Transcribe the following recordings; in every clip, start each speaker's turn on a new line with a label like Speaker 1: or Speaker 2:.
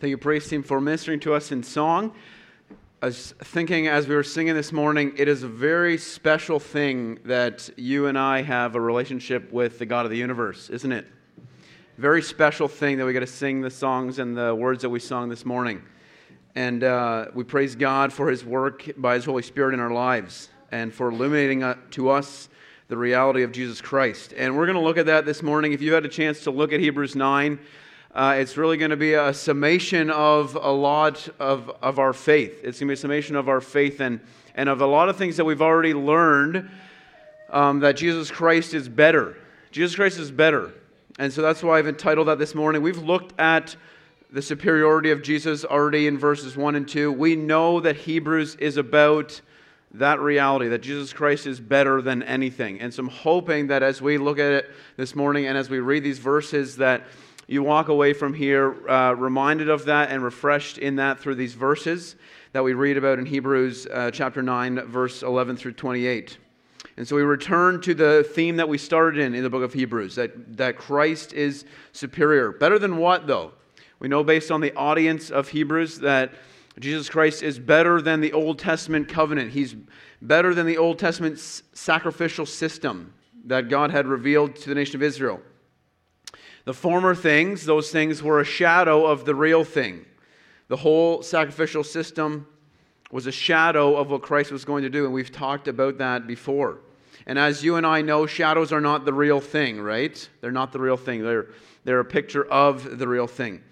Speaker 1: Thank you, praise team, for ministering to us in song. I was thinking as we were singing this morning, it is a very special thing that you and I have a relationship with the God of the universe, isn't it? Very special thing that we get to sing the songs and the words that we sung this morning. And uh, we praise God for His work by His Holy Spirit in our lives and for illuminating uh, to us the reality of Jesus Christ. And we're going to look at that this morning. If you had a chance to look at Hebrews 9, uh, it's really going to be a summation of a lot of, of our faith. It's going to be a summation of our faith and, and of a lot of things that we've already learned um, that Jesus Christ is better. Jesus Christ is better. And so that's why I've entitled that this morning. We've looked at the superiority of Jesus already in verses 1 and 2. We know that Hebrews is about that reality, that Jesus Christ is better than anything. And so I'm hoping that as we look at it this morning and as we read these verses, that you walk away from here uh, reminded of that and refreshed in that through these verses that we read about in Hebrews uh, chapter 9, verse 11 through 28. And so we return to the theme that we started in in the book of Hebrews that, that Christ is superior. Better than what, though? We know based on the audience of Hebrews that Jesus Christ is better than the Old Testament covenant. He's better than the Old Testament sacrificial system that God had revealed to the nation of Israel. The former things, those things were a shadow of the real thing. The whole sacrificial system was a shadow of what Christ was going to do, and we've talked about that before. And as you and I know, shadows are not the real thing, right? They're not the real thing. They're, they're a picture of the real thing.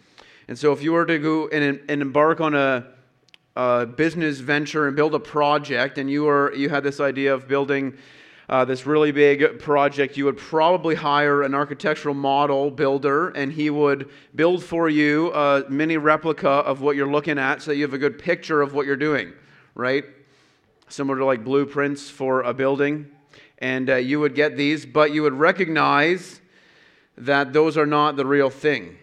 Speaker 1: And so if you were to go and, and embark on a, a business venture and build a project, and you, were, you had this idea of building uh, this really big project, you would probably hire an architectural model builder, and he would build for you a mini replica of what you're looking at so you have a good picture of what you're doing, right? Similar to like blueprints for a building. And uh, you would get these, but you would recognize that those are not the real thing.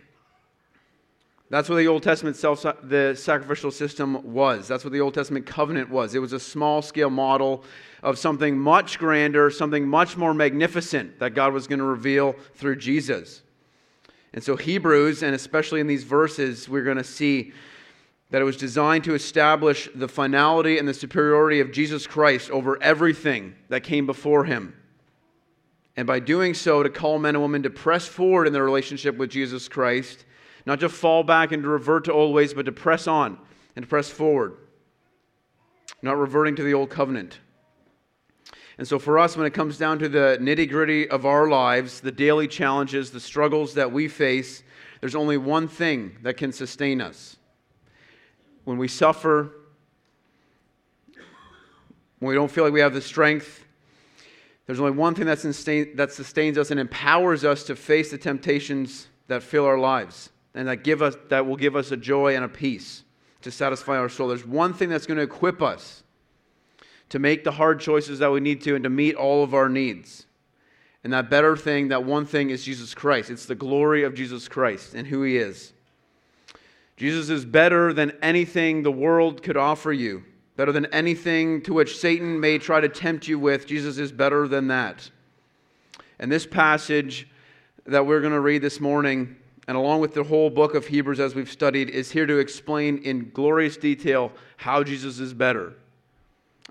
Speaker 1: That's what the Old Testament self the sacrificial system was. That's what the Old Testament covenant was. It was a small scale model of something much grander, something much more magnificent that God was going to reveal through Jesus. And so, Hebrews, and especially in these verses, we're going to see that it was designed to establish the finality and the superiority of Jesus Christ over everything that came before him. And by doing so, to call men and women to press forward in their relationship with Jesus Christ, not to fall back and to revert to old ways, but to press on and to press forward, not reverting to the old covenant. And so, for us, when it comes down to the nitty gritty of our lives, the daily challenges, the struggles that we face, there's only one thing that can sustain us. When we suffer, when we don't feel like we have the strength, there's only one thing that, sustain, that sustains us and empowers us to face the temptations that fill our lives and that, give us, that will give us a joy and a peace to satisfy our soul. There's one thing that's going to equip us to make the hard choices that we need to and to meet all of our needs. And that better thing, that one thing is Jesus Christ. It's the glory of Jesus Christ and who he is. Jesus is better than anything the world could offer you, better than anything to which Satan may try to tempt you with. Jesus is better than that. And this passage that we're going to read this morning, and along with the whole book of Hebrews as we've studied, is here to explain in glorious detail how Jesus is better.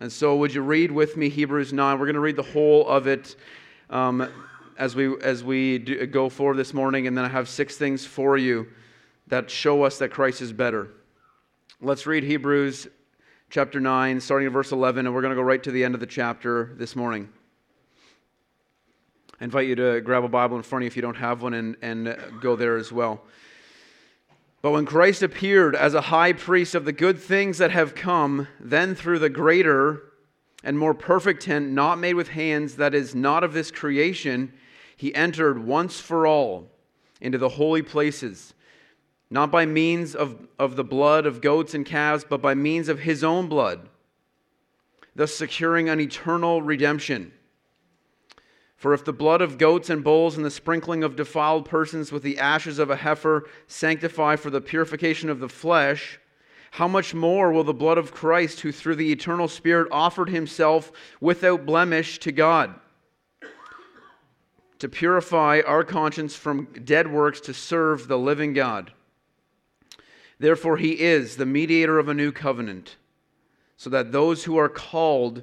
Speaker 1: And so, would you read with me Hebrews 9? We're going to read the whole of it um, as we, as we do, go forward this morning, and then I have six things for you that show us that Christ is better. Let's read Hebrews chapter 9, starting in verse 11, and we're going to go right to the end of the chapter this morning. I invite you to grab a Bible in front of you if you don't have one and, and go there as well. But when Christ appeared as a high priest of the good things that have come, then through the greater and more perfect tent, not made with hands, that is not of this creation, he entered once for all into the holy places, not by means of, of the blood of goats and calves, but by means of his own blood, thus securing an eternal redemption. For if the blood of goats and bulls and the sprinkling of defiled persons with the ashes of a heifer sanctify for the purification of the flesh, how much more will the blood of Christ, who through the eternal Spirit offered himself without blemish to God, to purify our conscience from dead works to serve the living God? Therefore, he is the mediator of a new covenant, so that those who are called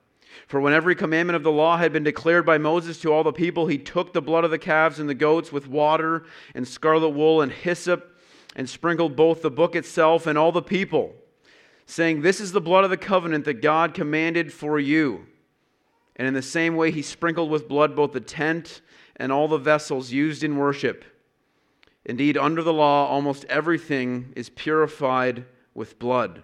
Speaker 1: For when every commandment of the law had been declared by Moses to all the people, he took the blood of the calves and the goats with water and scarlet wool and hyssop and sprinkled both the book itself and all the people, saying, This is the blood of the covenant that God commanded for you. And in the same way, he sprinkled with blood both the tent and all the vessels used in worship. Indeed, under the law, almost everything is purified with blood.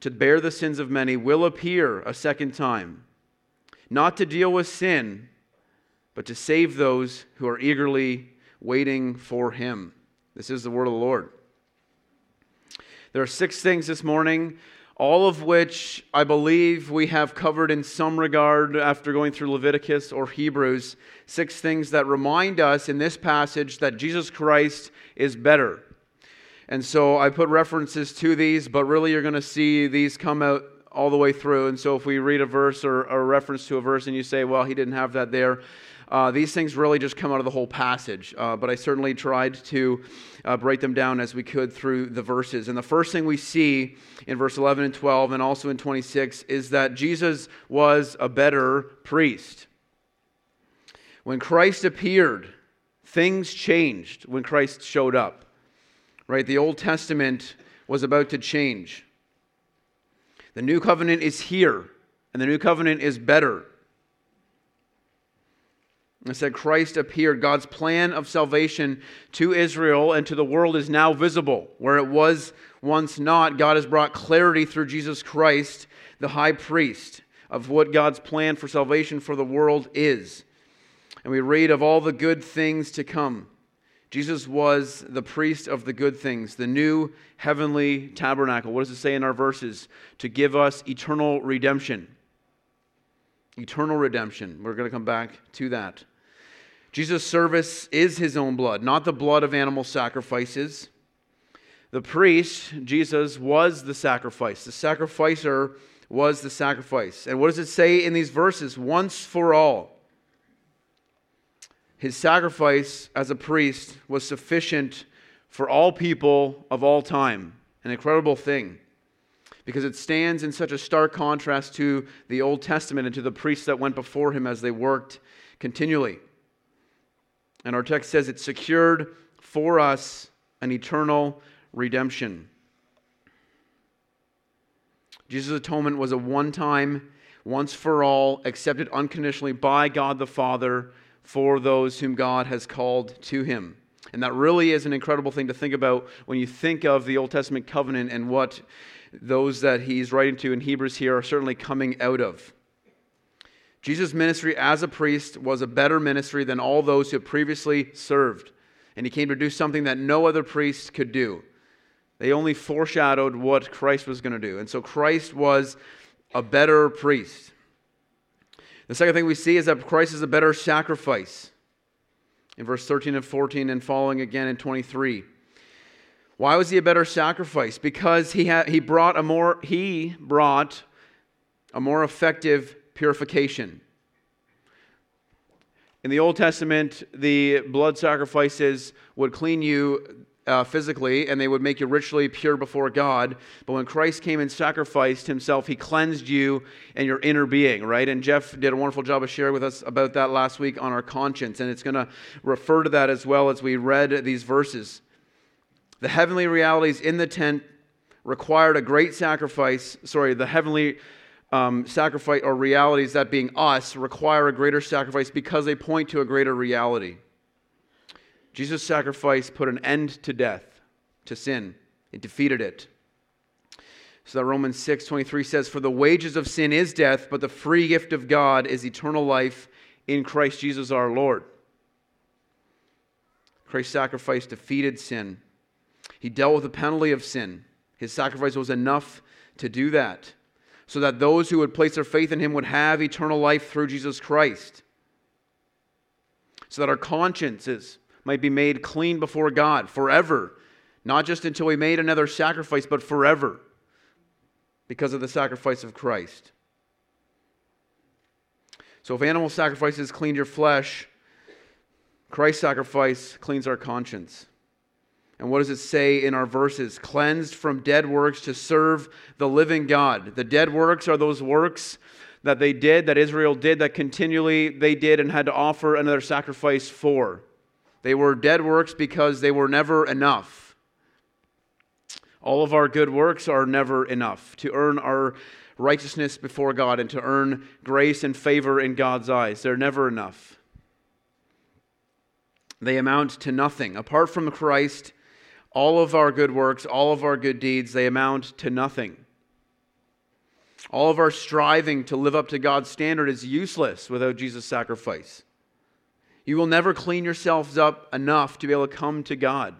Speaker 1: to bear the sins of many, will appear a second time, not to deal with sin, but to save those who are eagerly waiting for him. This is the word of the Lord. There are six things this morning all of which I believe we have covered in some regard after going through Leviticus or Hebrews. Six things that remind us in this passage that Jesus Christ is better. And so I put references to these, but really you're going to see these come out all the way through. And so if we read a verse or a reference to a verse and you say, well, he didn't have that there, uh, these things really just come out of the whole passage. Uh, but I certainly tried to uh, break them down as we could through the verses. And the first thing we see in verse 11 and 12, and also in 26, is that Jesus was a better priest. When Christ appeared, things changed when Christ showed up. Right? The Old Testament was about to change. The new covenant is here, and the new covenant is better. I said, Christ appeared. God's plan of salvation to Israel and to the world is now visible. Where it was once not, God has brought clarity through Jesus Christ, the high priest, of what God's plan for salvation for the world is. And we read of all the good things to come. Jesus was the priest of the good things, the new heavenly tabernacle. What does it say in our verses? To give us eternal redemption. Eternal redemption. We're going to come back to that. Jesus' service is his own blood, not the blood of animal sacrifices. The priest, Jesus, was the sacrifice. The sacrificer was the sacrifice. And what does it say in these verses? Once for all. His sacrifice as a priest was sufficient for all people of all time. An incredible thing because it stands in such a stark contrast to the Old Testament and to the priests that went before him as they worked continually. And our text says it secured for us an eternal redemption. Jesus' atonement was a one time, once for all, accepted unconditionally by God the Father for those whom God has called to him. And that really is an incredible thing to think about when you think of the Old Testament covenant and what those that he's writing to in Hebrews here are certainly coming out of. Jesus' ministry as a priest was a better ministry than all those who had previously served. And he came to do something that no other priest could do. They only foreshadowed what Christ was going to do. And so Christ was a better priest. The second thing we see is that Christ is a better sacrifice. In verse 13 and 14 and following again in 23. Why was he a better sacrifice? Because he, had, he brought a more he brought a more effective purification. In the Old Testament, the blood sacrifices would clean you uh, physically and they would make you ritually pure before God. But when Christ came and sacrificed himself, he cleansed you and your inner being, right? And Jeff did a wonderful job of sharing with us about that last week on our conscience. And it's going to refer to that as well as we read these verses. The heavenly realities in the tent required a great sacrifice. Sorry, the heavenly um, sacrifice or realities, that being us, require a greater sacrifice because they point to a greater reality. Jesus' sacrifice put an end to death, to sin. It defeated it. So that Romans 6 23 says, For the wages of sin is death, but the free gift of God is eternal life in Christ Jesus our Lord. Christ's sacrifice defeated sin. He dealt with the penalty of sin. His sacrifice was enough to do that, so that those who would place their faith in him would have eternal life through Jesus Christ. So that our consciences might be made clean before God forever, not just until we made another sacrifice, but forever, because of the sacrifice of Christ. So if animal sacrifices cleaned your flesh, Christ's sacrifice cleans our conscience. And what does it say in our verses? Cleansed from dead works to serve the living God. The dead works are those works that they did, that Israel did, that continually they did and had to offer another sacrifice for. They were dead works because they were never enough. All of our good works are never enough to earn our righteousness before God and to earn grace and favor in God's eyes. They're never enough. They amount to nothing. Apart from Christ, all of our good works, all of our good deeds, they amount to nothing. All of our striving to live up to God's standard is useless without Jesus' sacrifice. You will never clean yourselves up enough to be able to come to God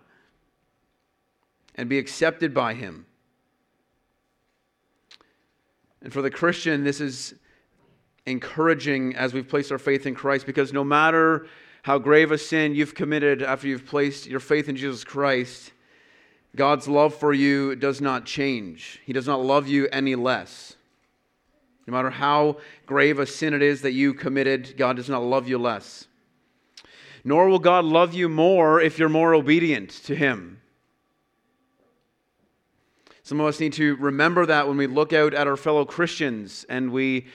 Speaker 1: and be accepted by Him. And for the Christian, this is encouraging as we've placed our faith in Christ because no matter how grave a sin you've committed after you've placed your faith in Jesus Christ, God's love for you does not change. He does not love you any less. No matter how grave a sin it is that you committed, God does not love you less. Nor will God love you more if you're more obedient to Him. Some of us need to remember that when we look out at our fellow Christians and we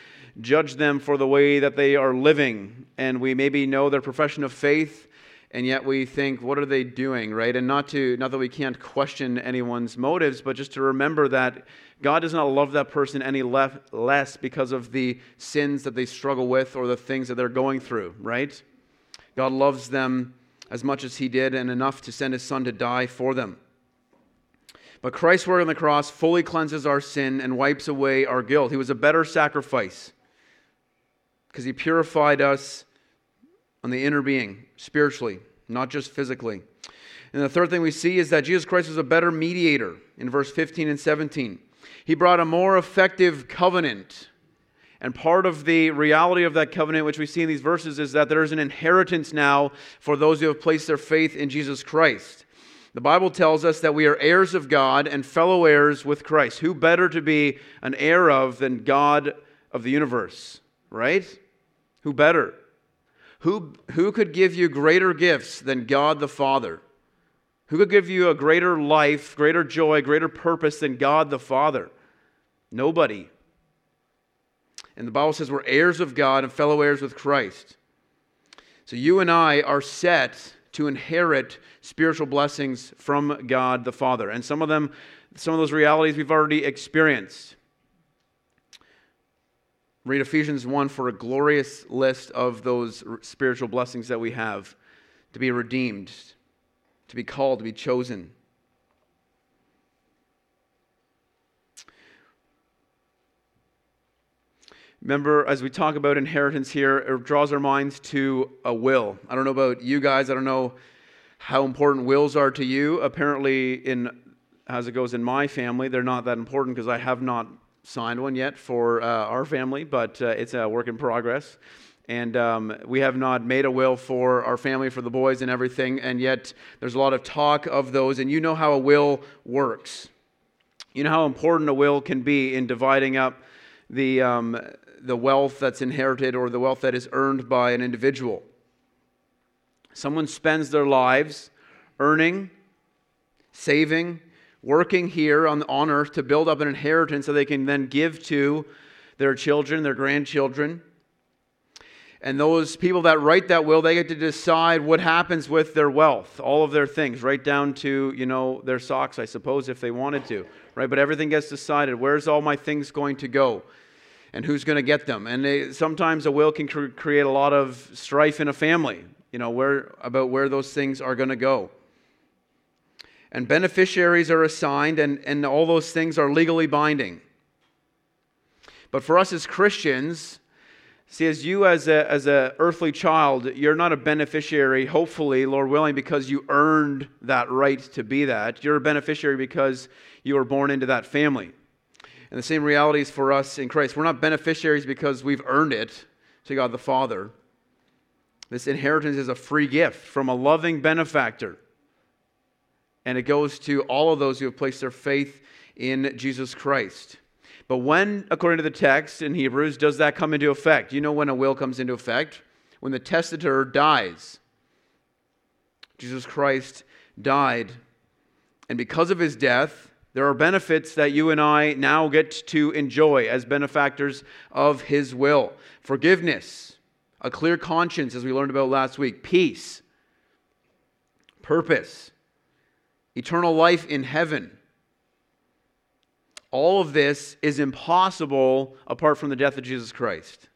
Speaker 1: judge them for the way that they are living, and we maybe know their profession of faith and yet we think what are they doing? Right? And not to not that we can't question anyone's motives but just to remember that god does not love that person any less, less because of the sins that they struggle with or the things that they're going through right god loves them as much as he did and enough to send his son to die for them but christ's work on the cross fully cleanses our sin and wipes away our guilt he was a better sacrifice because he purified us on the inner being, spiritually, not just physically. And the third thing we see is that Jesus Christ was a better mediator in verse 15 and 17. He brought a more effective covenant. And part of the reality of that covenant, which we see in these verses, is that there is an inheritance now for those who have placed their faith in Jesus Christ. The Bible tells us that we are heirs of God and fellow heirs with Christ. Who better to be an heir of than God of the universe, right? Who better? Who, who could give you greater gifts than God the Father? Who could give you a greater life, greater joy, greater purpose than God the Father? Nobody. And the Bible says we're heirs of God and fellow heirs with Christ. So you and I are set to inherit spiritual blessings from God the Father. And some of them, some of those realities we've already experienced. Read Ephesians 1 for a glorious list of those spiritual blessings that we have to be redeemed, to be called, to be chosen. Remember, as we talk about inheritance here, it draws our minds to a will. I don't know about you guys. I don't know how important wills are to you. Apparently, in as it goes in my family, they're not that important because I have not signed one yet for uh, our family, but uh, it's a work in progress. And um, we have not made a will for our family, for the boys and everything, and yet there's a lot of talk of those. And you know how a will works. You know how important a will can be in dividing up the, um, the wealth that's inherited or the wealth that is earned by an individual. Someone spends their lives earning, saving, working here on, on earth to build up an inheritance that they can then give to their children, their grandchildren. And those people that write that will, they get to decide what happens with their wealth, all of their things, right down to, you know, their socks, I suppose, if they wanted to, right? But everything gets decided. Where's all my things going to go? And who's going to get them? And they, sometimes a will can cr- create a lot of strife in a family, you know, where, about where those things are going to go. And beneficiaries are assigned, and, and all those things are legally binding. But for us as Christians, See, as you as a as a earthly child, you're not a beneficiary, hopefully, Lord willing, because you earned that right to be that. You're a beneficiary because you were born into that family. And the same reality is for us in Christ. We're not beneficiaries because we've earned it to God the Father. This inheritance is a free gift from a loving benefactor. And it goes to all of those who have placed their faith in Jesus Christ. But when, according to the text in Hebrews, does that come into effect? You know when a will comes into effect? When the testator dies. Jesus Christ died. And because of his death, there are benefits that you and I now get to enjoy as benefactors of his will forgiveness, a clear conscience, as we learned about last week, peace, purpose, eternal life in heaven all of this is impossible apart from the death of Jesus Christ.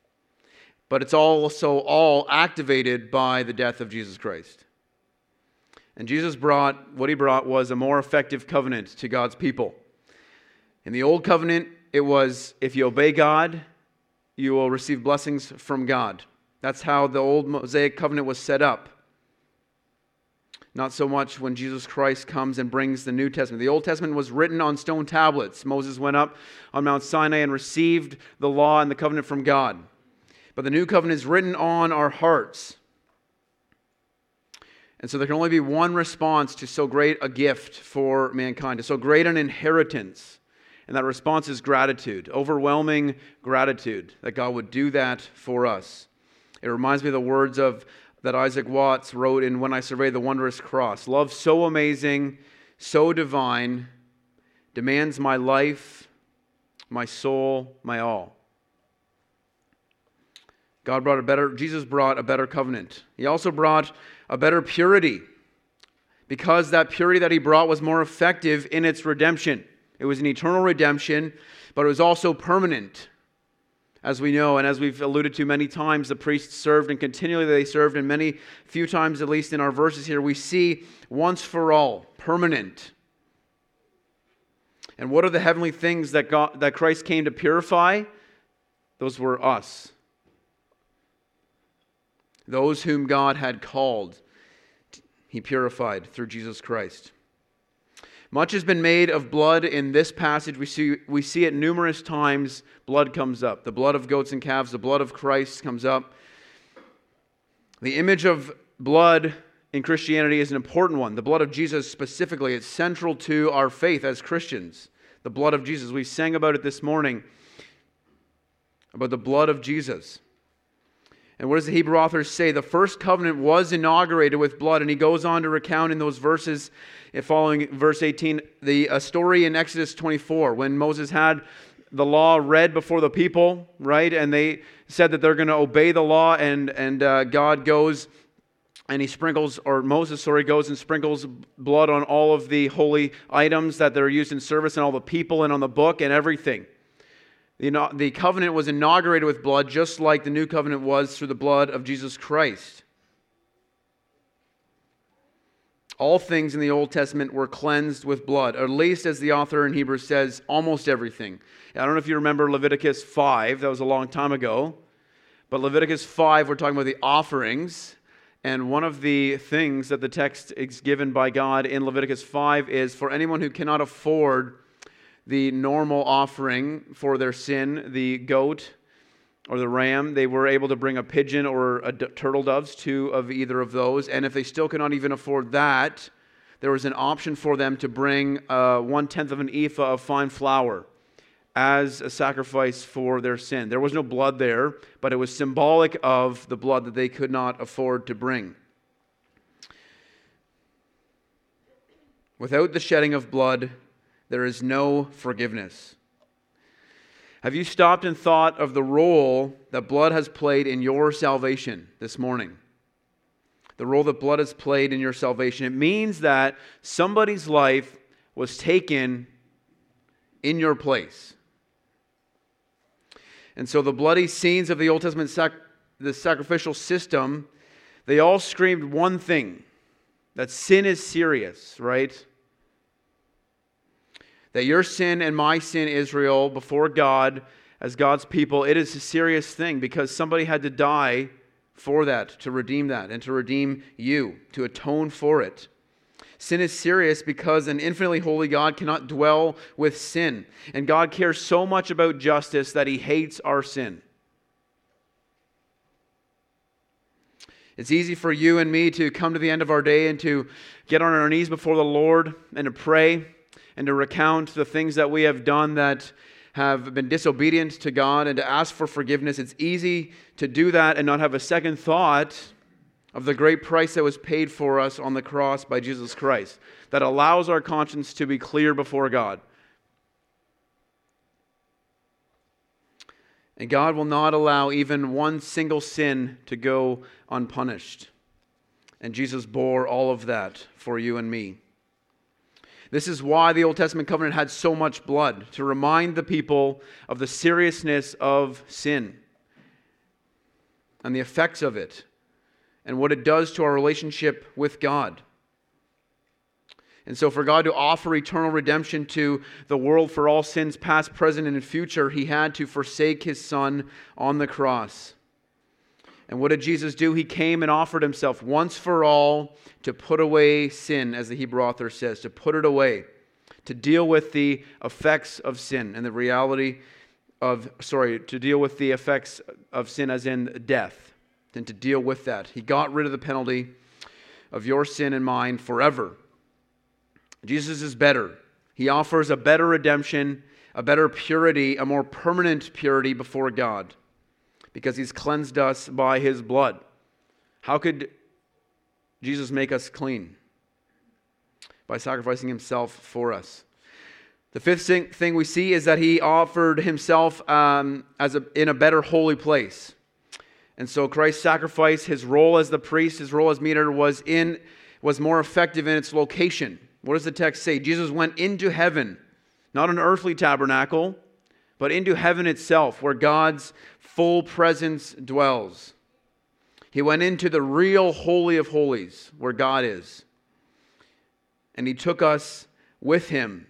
Speaker 1: But it's also all activated by the death of Jesus Christ. And Jesus brought, what he brought was a more effective covenant to God's people. In the old covenant, it was if you obey God, you will receive blessings from God. That's how the old Mosaic covenant was set up. Not so much when Jesus Christ comes and brings the New Testament. The Old Testament was written on stone tablets. Moses went up on Mount Sinai and received the law and the covenant from God. But the New Covenant is written on our hearts. And so there can only be one response to so great a gift for mankind, to so great an inheritance. And that response is gratitude, overwhelming gratitude that God would do that for us. It reminds me of the words of that Isaac Watts wrote in When I Survey the Wondrous Cross. Love so amazing, so divine, demands my life, my soul, my all. God brought a better, Jesus brought a better covenant. He also brought a better purity because that purity that he brought was more effective in its redemption. It was an eternal redemption, but it was also permanent. As we know, and as we've alluded to many times, the priests served and continually they served, and many few times, at least in our verses here, we see once for all, permanent. And what are the heavenly things that, God, that Christ came to purify? Those were us. Those whom God had called, he purified through Jesus Christ. Much has been made of blood in this passage. We see, we see it numerous times. Blood comes up. The blood of goats and calves, the blood of Christ comes up. The image of blood in Christianity is an important one. The blood of Jesus specifically, it's central to our faith as Christians. The blood of Jesus. We sang about it this morning about the blood of Jesus. And what does the Hebrew author say? The first covenant was inaugurated with blood, and he goes on to recount in those verses following verse 18, the a story in Exodus 24 when Moses had the law read before the people, right? And they said that they're going to obey the law, and, and uh, God goes and he sprinkles, or Moses, sorry, goes and sprinkles blood on all of the holy items that they're used in service and all the people and on the book and everything. The, the covenant was inaugurated with blood, just like the new covenant was through the blood of Jesus Christ. all things in the Old Testament were cleansed with blood, at least as the author in Hebrews says, almost everything. I don't know if you remember Leviticus 5, that was a long time ago. But Leviticus 5, we're talking about the offerings. And one of the things that the text is given by God in Leviticus 5 is for anyone who cannot afford the normal offering for their sin, the goat or the ram, they were able to bring a pigeon or a d- turtle doves, two of either of those. And if they still could not even afford that, there was an option for them to bring uh, one tenth of an ephah of fine flour. as a sacrifice for their sin. There was no blood there, but it was symbolic of the blood that they could not afford to bring. Without the shedding of blood, there is no forgiveness. Have you stopped and thought of the role that blood has played in your salvation this morning? The role that blood has played in your salvation. It means that somebody's life was taken in your place. And so the bloody scenes of the Old Testament sac- the sacrificial system, they all screamed one thing that sin is serious, right? That your sin and my sin, Israel, before God, as God's people, it is a serious thing because somebody had to die for that, to redeem that, and to redeem you, to atone for it. Sin is serious because an infinitely holy God cannot dwell with sin. And God cares so much about justice that he hates our sin. It's easy for you and me to come to the end of our day and to get on our knees before the Lord and to pray and to recount the things that we have done that have been disobedient to God and to ask for forgiveness. It's easy to do that and not have a second thought of the great price that was paid for us on the cross by Jesus Christ that allows our conscience to be clear before God. And God will not allow even one single sin to go unpunished. And Jesus bore all of that for you and me. This is why the Old Testament covenant had so much blood, to remind the people of the seriousness of sin and the effects of it and what it does to our relationship with God. And so, for God to offer eternal redemption to the world for all sins, past, present, and future, he had to forsake his Son on the cross. And what did Jesus do? He came and offered himself once for all to put away sin, as the Hebrew author says, to put it away, to deal with the effects of sin and the reality of, sorry, to deal with the effects of sin as in death, and to deal with that. He got rid of the penalty of your sin and mine forever. Jesus is better. He offers a better redemption, a better purity, a more permanent purity before God because he's cleansed us by his blood. How could Jesus make us clean? By sacrificing himself for us. The fifth thing we see is that he offered himself um, as a, in a better holy place. And so Christ's sacrifice, his role as the priest, his role as mediator was in was more effective in its location. What does the text say? Jesus went into heaven, not an earthly tabernacle, but into heaven itself, where God's full presence dwells. He went into the real Holy of Holies, where God is. And he took us with him.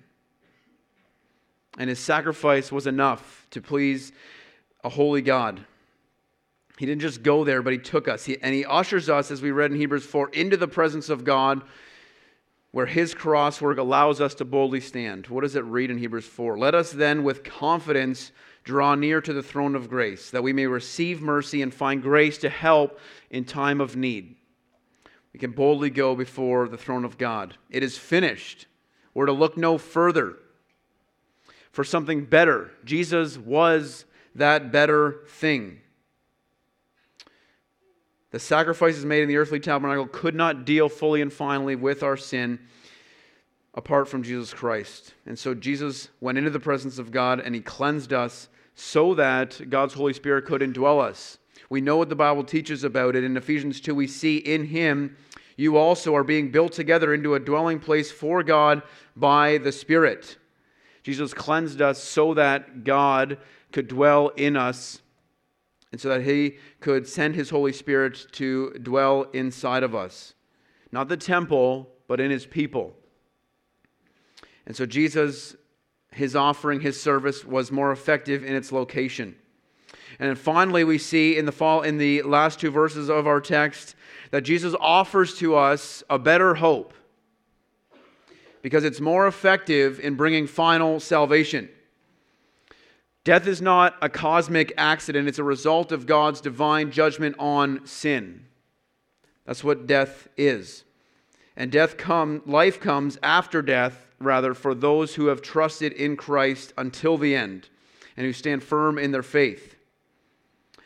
Speaker 1: And his sacrifice was enough to please a holy God. He didn't just go there, but he took us. He, and he ushers us, as we read in Hebrews 4, into the presence of God where his cross work allows us to boldly stand. What does it read in Hebrews 4? Let us then with confidence draw near to the throne of grace, that we may receive mercy and find grace to help in time of need. We can boldly go before the throne of God. It is finished. We're to look no further for something better. Jesus was that better thing. The sacrifices made in the earthly tabernacle could not deal fully and finally with our sin apart from Jesus Christ. And so Jesus went into the presence of God and he cleansed us so that God's Holy Spirit could indwell us. We know what the Bible teaches about it. In Ephesians 2, we see in him you also are being built together into a dwelling place for God by the Spirit. Jesus cleansed us so that God could dwell in us and so that he could send his Holy Spirit to dwell inside of us. Not the temple, but in his people. And so Jesus, his offering, his service was more effective in its location. And finally, we see in the fall in the last two verses of our text that Jesus offers to us a better hope because it's more effective in bringing final salvation. Death is not a cosmic accident, it's a result of God's divine judgment on sin. That's what death is. And death come, life comes after death rather, for those who have trusted in Christ until the end and who stand firm in their faith.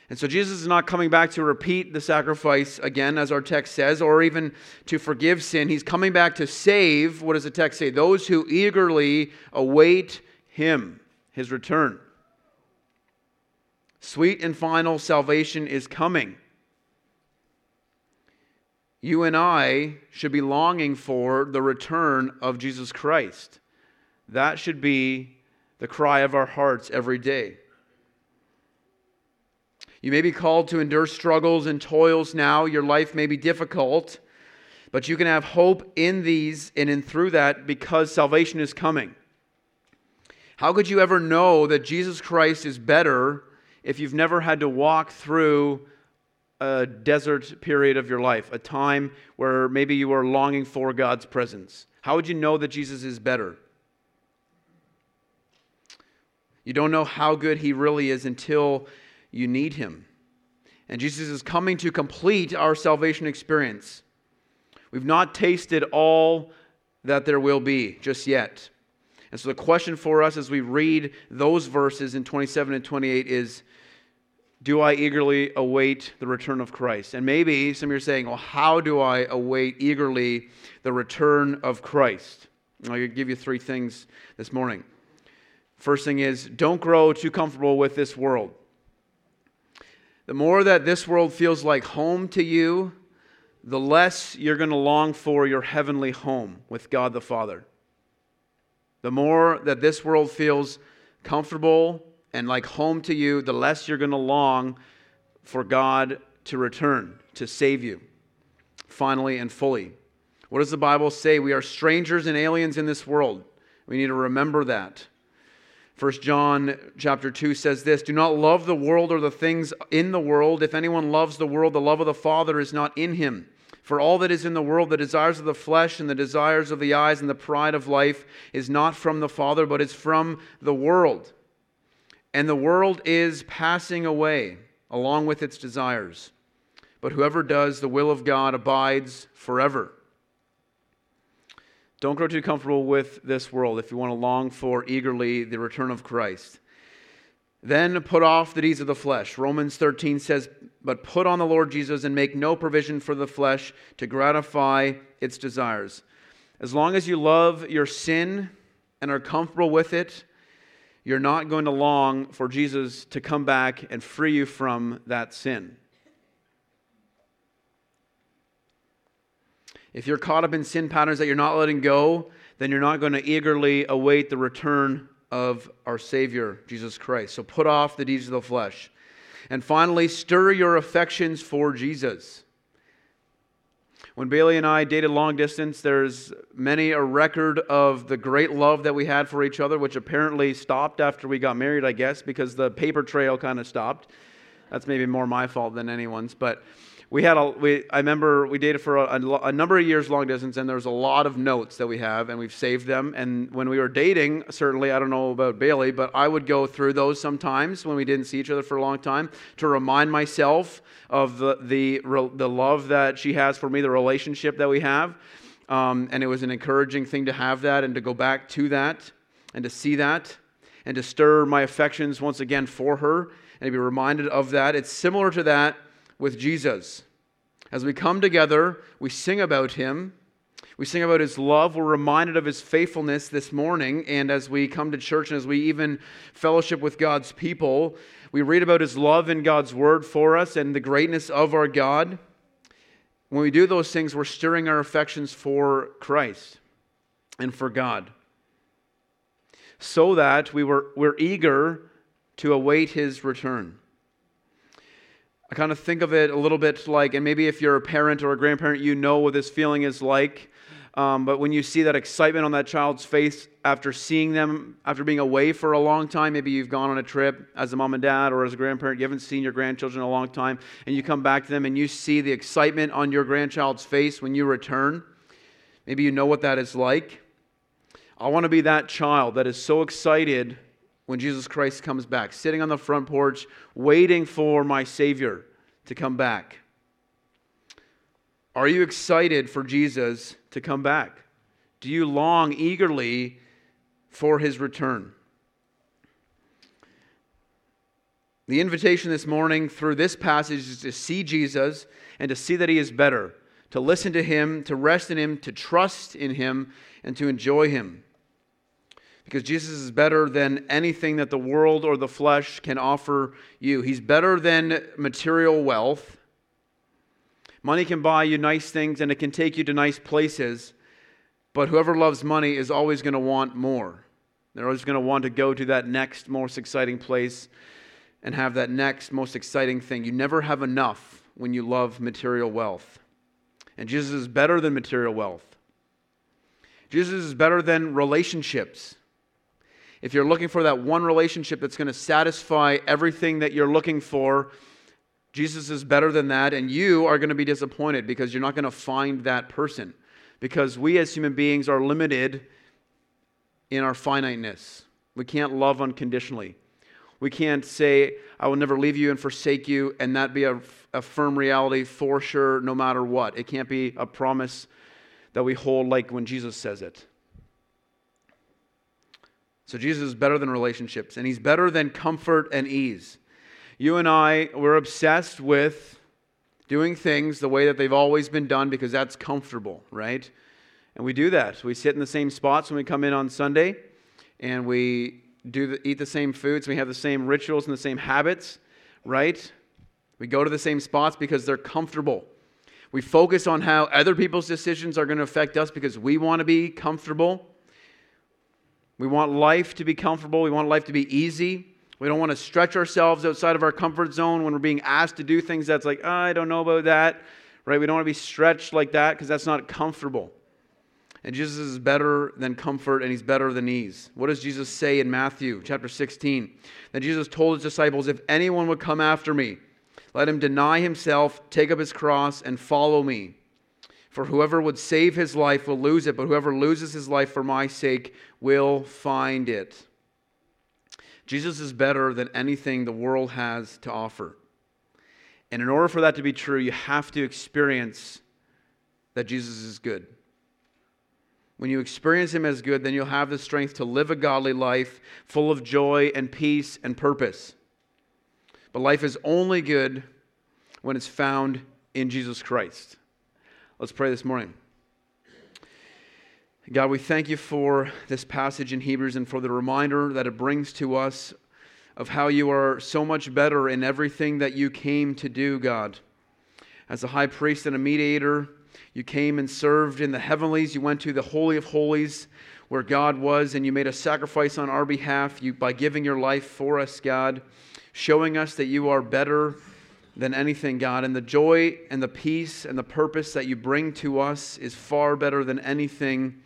Speaker 1: And so Jesus is not coming back to repeat the sacrifice again, as our text says, or even to forgive sin. He's coming back to save, what does the text say? Those who eagerly await him, his return. Sweet and final salvation is coming. You and I should be longing for the return of Jesus Christ. That should be the cry of our hearts every day. You may be called to endure struggles and toils now. Your life may be difficult, but you can have hope in these and in through that because salvation is coming. How could you ever know that Jesus Christ is better if you've never had to walk through a desert period of your life, a time where maybe you are longing for God's presence? How would you know that Jesus is better? You don't know how good he really is until you need him. And Jesus is coming to complete our salvation experience. We've not tasted all that there will be just yet. And so the question for us as we read those verses in 27 and 28 is Do I eagerly await the return of Christ? And maybe some of you are saying, Well, how do I await eagerly the return of Christ? I'll give you three things this morning. First thing is, don't grow too comfortable with this world. The more that this world feels like home to you, the less you're going to long for your heavenly home with God the Father. The more that this world feels comfortable and like home to you, the less you're going to long for God to return, to save you, finally and fully. What does the Bible say? We are strangers and aliens in this world. We need to remember that. 1 John chapter 2 says this Do not love the world or the things in the world. If anyone loves the world, the love of the Father is not in him. For all that is in the world, the desires of the flesh and the desires of the eyes and the pride of life, is not from the Father, but is from the world. And the world is passing away along with its desires. But whoever does the will of God abides forever. Don't grow too comfortable with this world if you want to long for eagerly the return of Christ. Then put off the deeds of the flesh. Romans 13 says, But put on the Lord Jesus and make no provision for the flesh to gratify its desires. As long as you love your sin and are comfortable with it, you're not going to long for Jesus to come back and free you from that sin. If you're caught up in sin patterns that you're not letting go, then you're not going to eagerly await the return of our Savior, Jesus Christ. So put off the deeds of the flesh. And finally, stir your affections for Jesus. When Bailey and I dated long distance, there's many a record of the great love that we had for each other, which apparently stopped after we got married, I guess, because the paper trail kind of stopped. That's maybe more my fault than anyone's. But we had a we i remember we dated for a, a, number of years long distance and there's a lot of notes that we have and we've saved them. And when we were dating certainly i don't know about bailey but i would go through those sometimes when we didn't see each other for a long time to remind myself of the the, the love that she has for me the relationship that we have. Um, and it was an encouraging thing to have that and to go back to that and to see that and to stir my affections once again for her and to be reminded of that. It's similar to that with Jesus. As we come together, we sing about him. We sing about his love. We're reminded of his faithfulness this morning. And as we come to church and as we even fellowship with God's people, we read about his love in God's word for us and the greatness of our God. When we do those things, we're stirring our affections for Christ and for God so that we were, we're eager to await his return. I kind of think of it a little bit like, and maybe if you're a parent or a grandparent, you know what this feeling is like. Um, but when you see that excitement on that child's face after seeing them, after being away for a long time, maybe you've gone on a trip as a mom and dad or as a grandparent, you haven't seen your grandchildren in a long time, and you come back to them and you see the excitement on your grandchild's face when you return. Maybe you know what that is like. I want to be that child that is so excited when Jesus Christ comes back, sitting on the front porch, waiting for my Savior to come back. Are you excited for Jesus to come back? Do you long eagerly for his return? The invitation this morning through this passage is to see Jesus and to see that he is better, to listen to him, to rest in him, to trust in him, and to enjoy him. Because Jesus is better than anything that the world or the flesh can offer you. He's better than material wealth. Money can buy you nice things and it can take you to nice places, but whoever loves money is always going to want more. They're always going to want to go to that next most exciting place and have that next most exciting thing. You never have enough when you love material wealth. And Jesus is better than material wealth. Jesus is better than relationships. If you're looking for that one relationship that's going to satisfy everything that you're looking for, Jesus is better than that, and you are going to be disappointed because you're not going to find that person. Because we as human beings are limited in our finiteness. We can't love unconditionally. We can't say, I will never leave you and forsake you, and that be a, a firm reality for sure, no matter what. It can't be a promise that we hold like when Jesus says it. So Jesus is better than relationships, and he's better than comfort and ease. You and I, we're obsessed with doing things the way that they've always been done because that's comfortable, right? And we do that. We sit in the same spots when we come in on Sunday, and we do the, eat the same foods. We have the same rituals and the same habits, right? We go to the same spots because they're comfortable. We focus on how other people's decisions are going to affect us because we want to be comfortable. We want life to be comfortable. We want life to be easy. We don't want to stretch ourselves outside of our comfort zone when we're being asked to do things that's like, oh, I don't know about that, right? We don't want to be stretched like that because that's not comfortable. And Jesus is better than comfort and he's better than ease. What does Jesus say in Matthew chapter 16? That Jesus told his disciples, If anyone would come after me, let him deny himself, take up his cross, and follow me. For whoever would save his life will lose it, but whoever loses his life for my sake will find it. Jesus is better than anything the world has to offer. And in order for that to be true, you have to experience that Jesus is good. When you experience Him as good, then you'll have the strength to live a godly life full of joy and peace and purpose. But life is only good when it's found in Jesus Christ. Let's pray this morning. God, we thank you for this passage in Hebrews and for the reminder that it brings to us of how you are so much better in everything that you came to do, God. As a high priest and a mediator, you came and served in the heavenlies. You went to the Holy of Holies where God was, and you made a sacrifice on our behalf you, by giving your life for us, God, showing us that you are better than anything, God. And the joy and the peace and the purpose that you bring to us is far better than anything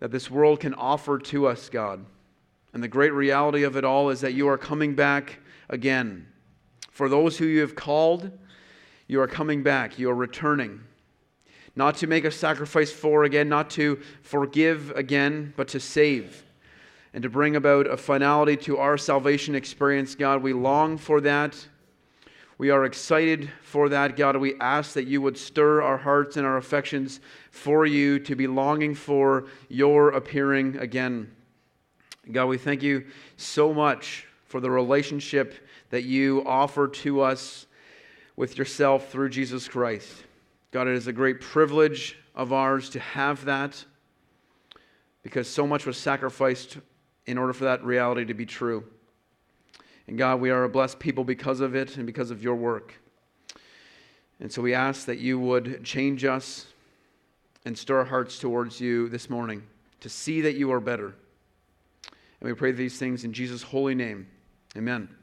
Speaker 1: that this world can offer to us, God. And the great reality of it all is that you are coming back again. For those who you have called, you are coming back, you are returning. Not to make a sacrifice for again, not to forgive again, but to save and to bring about a finality to our salvation experience, God. We long for that. We are excited for that, God. We ask that you would stir our hearts and our affections for you to be longing for your appearing again. God, we thank you so much for the relationship that you offer to us with yourself through Jesus Christ. God, it is a great privilege of ours to have that because so much was sacrificed in order for that reality to be true. And God, we are a blessed people because of it and because of your work. And so we ask that you would change us and stir our hearts towards you this morning to see that you are better. And we pray these things in Jesus' holy name. Amen.